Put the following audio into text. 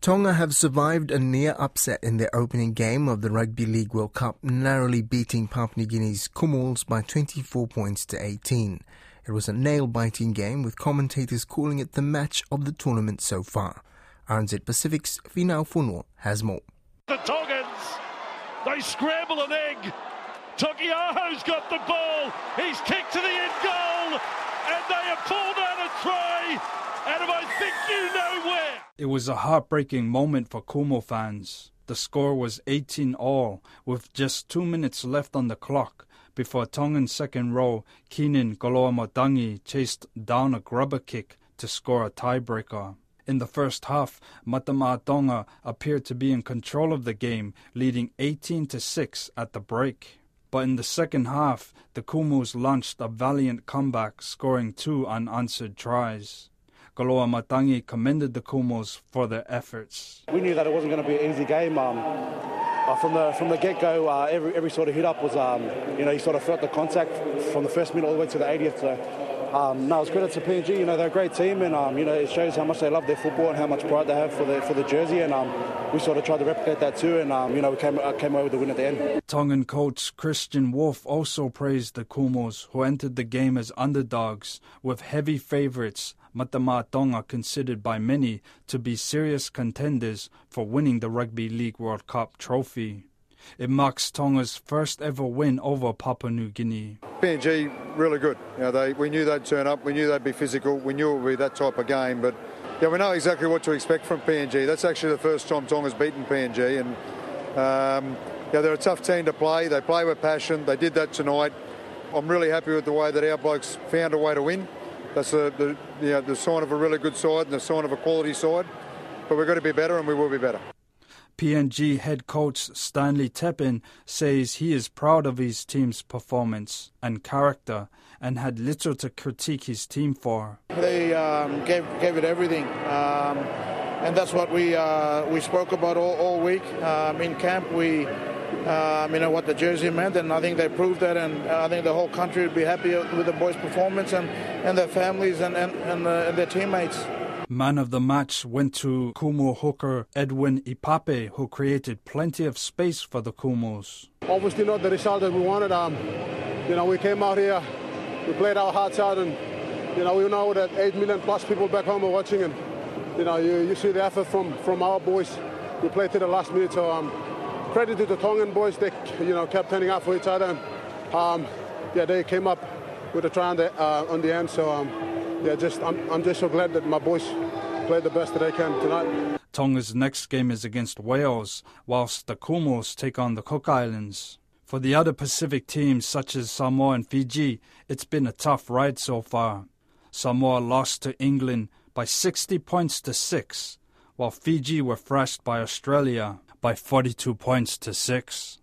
Tonga have survived a near upset in their opening game of the Rugby League World Cup, narrowly beating Papua New Guinea's Kumuls by 24 points to 18. It was a nail-biting game with commentators calling it the match of the tournament so far. RNZ Pacific's Finau Fonua has more. The Tongans, they scramble an egg. Taukei'aho's got the ball. He's kicked to the end goal, they have pulled out a try out of I think you know where. It was a heartbreaking moment for Kumu fans. The score was 18 all, with just two minutes left on the clock before Tongan second row Keaon Koloamatangi chased down a grubber kick to score a tiebreaker. In the first half, Mate Ma'a Tonga appeared to be in control of the game, leading 18 to 6 at the break. But in the second half, the Kumus launched a valiant comeback, scoring two unanswered tries. Koloamatangi commended the Kumos for their efforts. We knew that it wasn't going to be an easy game. Um, uh, from the from the get go, uh, every every sort of hit up was, um, you know, you sort of felt the contact from the first minute all the way to the 80th. So. Um, no, it's credit to PNG. You know, they're a great team, and um, you know, it shows how much they love their football and how much pride they have for the for the jersey. And um, we sort of tried to replicate that too, and um, you know, we came uh, came away with the win at the end. Tongan coach Kristian Woolf also praised the Kumos, who entered the game as underdogs, with heavy favourites Mate Ma'a Tonga considered by many to be serious contenders for winning the Rugby League World Cup trophy. It marks Tonga's first ever win over Papua New Guinea. PNG really good. You know, they, we knew they'd turn up. We knew they'd be physical. We knew it would be that type of game. But yeah, we know exactly what to expect from PNG. That's actually the first time Tonga's beaten PNG, and um, yeah, they're a tough team to play. They play with passion. They did that tonight. I'm really happy with the way that our blokes found a way to win. That's the, the, you know, the sign of a really good side and the sign of a quality side. But we've got to be better, and we will be better. PNG head coach Stanley Tepend says he is proud of his team's performance and character and had little to critique his team for. They um, gave, gave it everything. Um, and that's what we uh, we spoke about all, all week. Um, in camp, we um, you know what the jersey meant, and I think they proved that. And I think the whole country would be happy with the boys' performance and, and their families and and, and, uh, and their teammates. Man of the match went to Kumu hooker Edwin Ipape, who created plenty of space for the Kumos. Obviously, not the result that we wanted. Um, you know, we came out here, we played our hearts out, and you know, we know that eight million plus people back home are watching, and you know, you, you see the effort from from our boys. We played to the last minute, so um, credit to the Tongan boys. They, you know, kept turning up for each other, and um, yeah, they came up with a try on the, uh, on the end. So. Um, yeah, just I'm, I'm just so glad that my boys played the best that they can tonight. Tonga's next game is against Wales, whilst the Kumos take on the Cook Islands. For the other Pacific teams such as Samoa and Fiji, it's been a tough ride so far. Samoa lost to England by 60 points to 6, while Fiji were thrashed by Australia by 42 points to 6.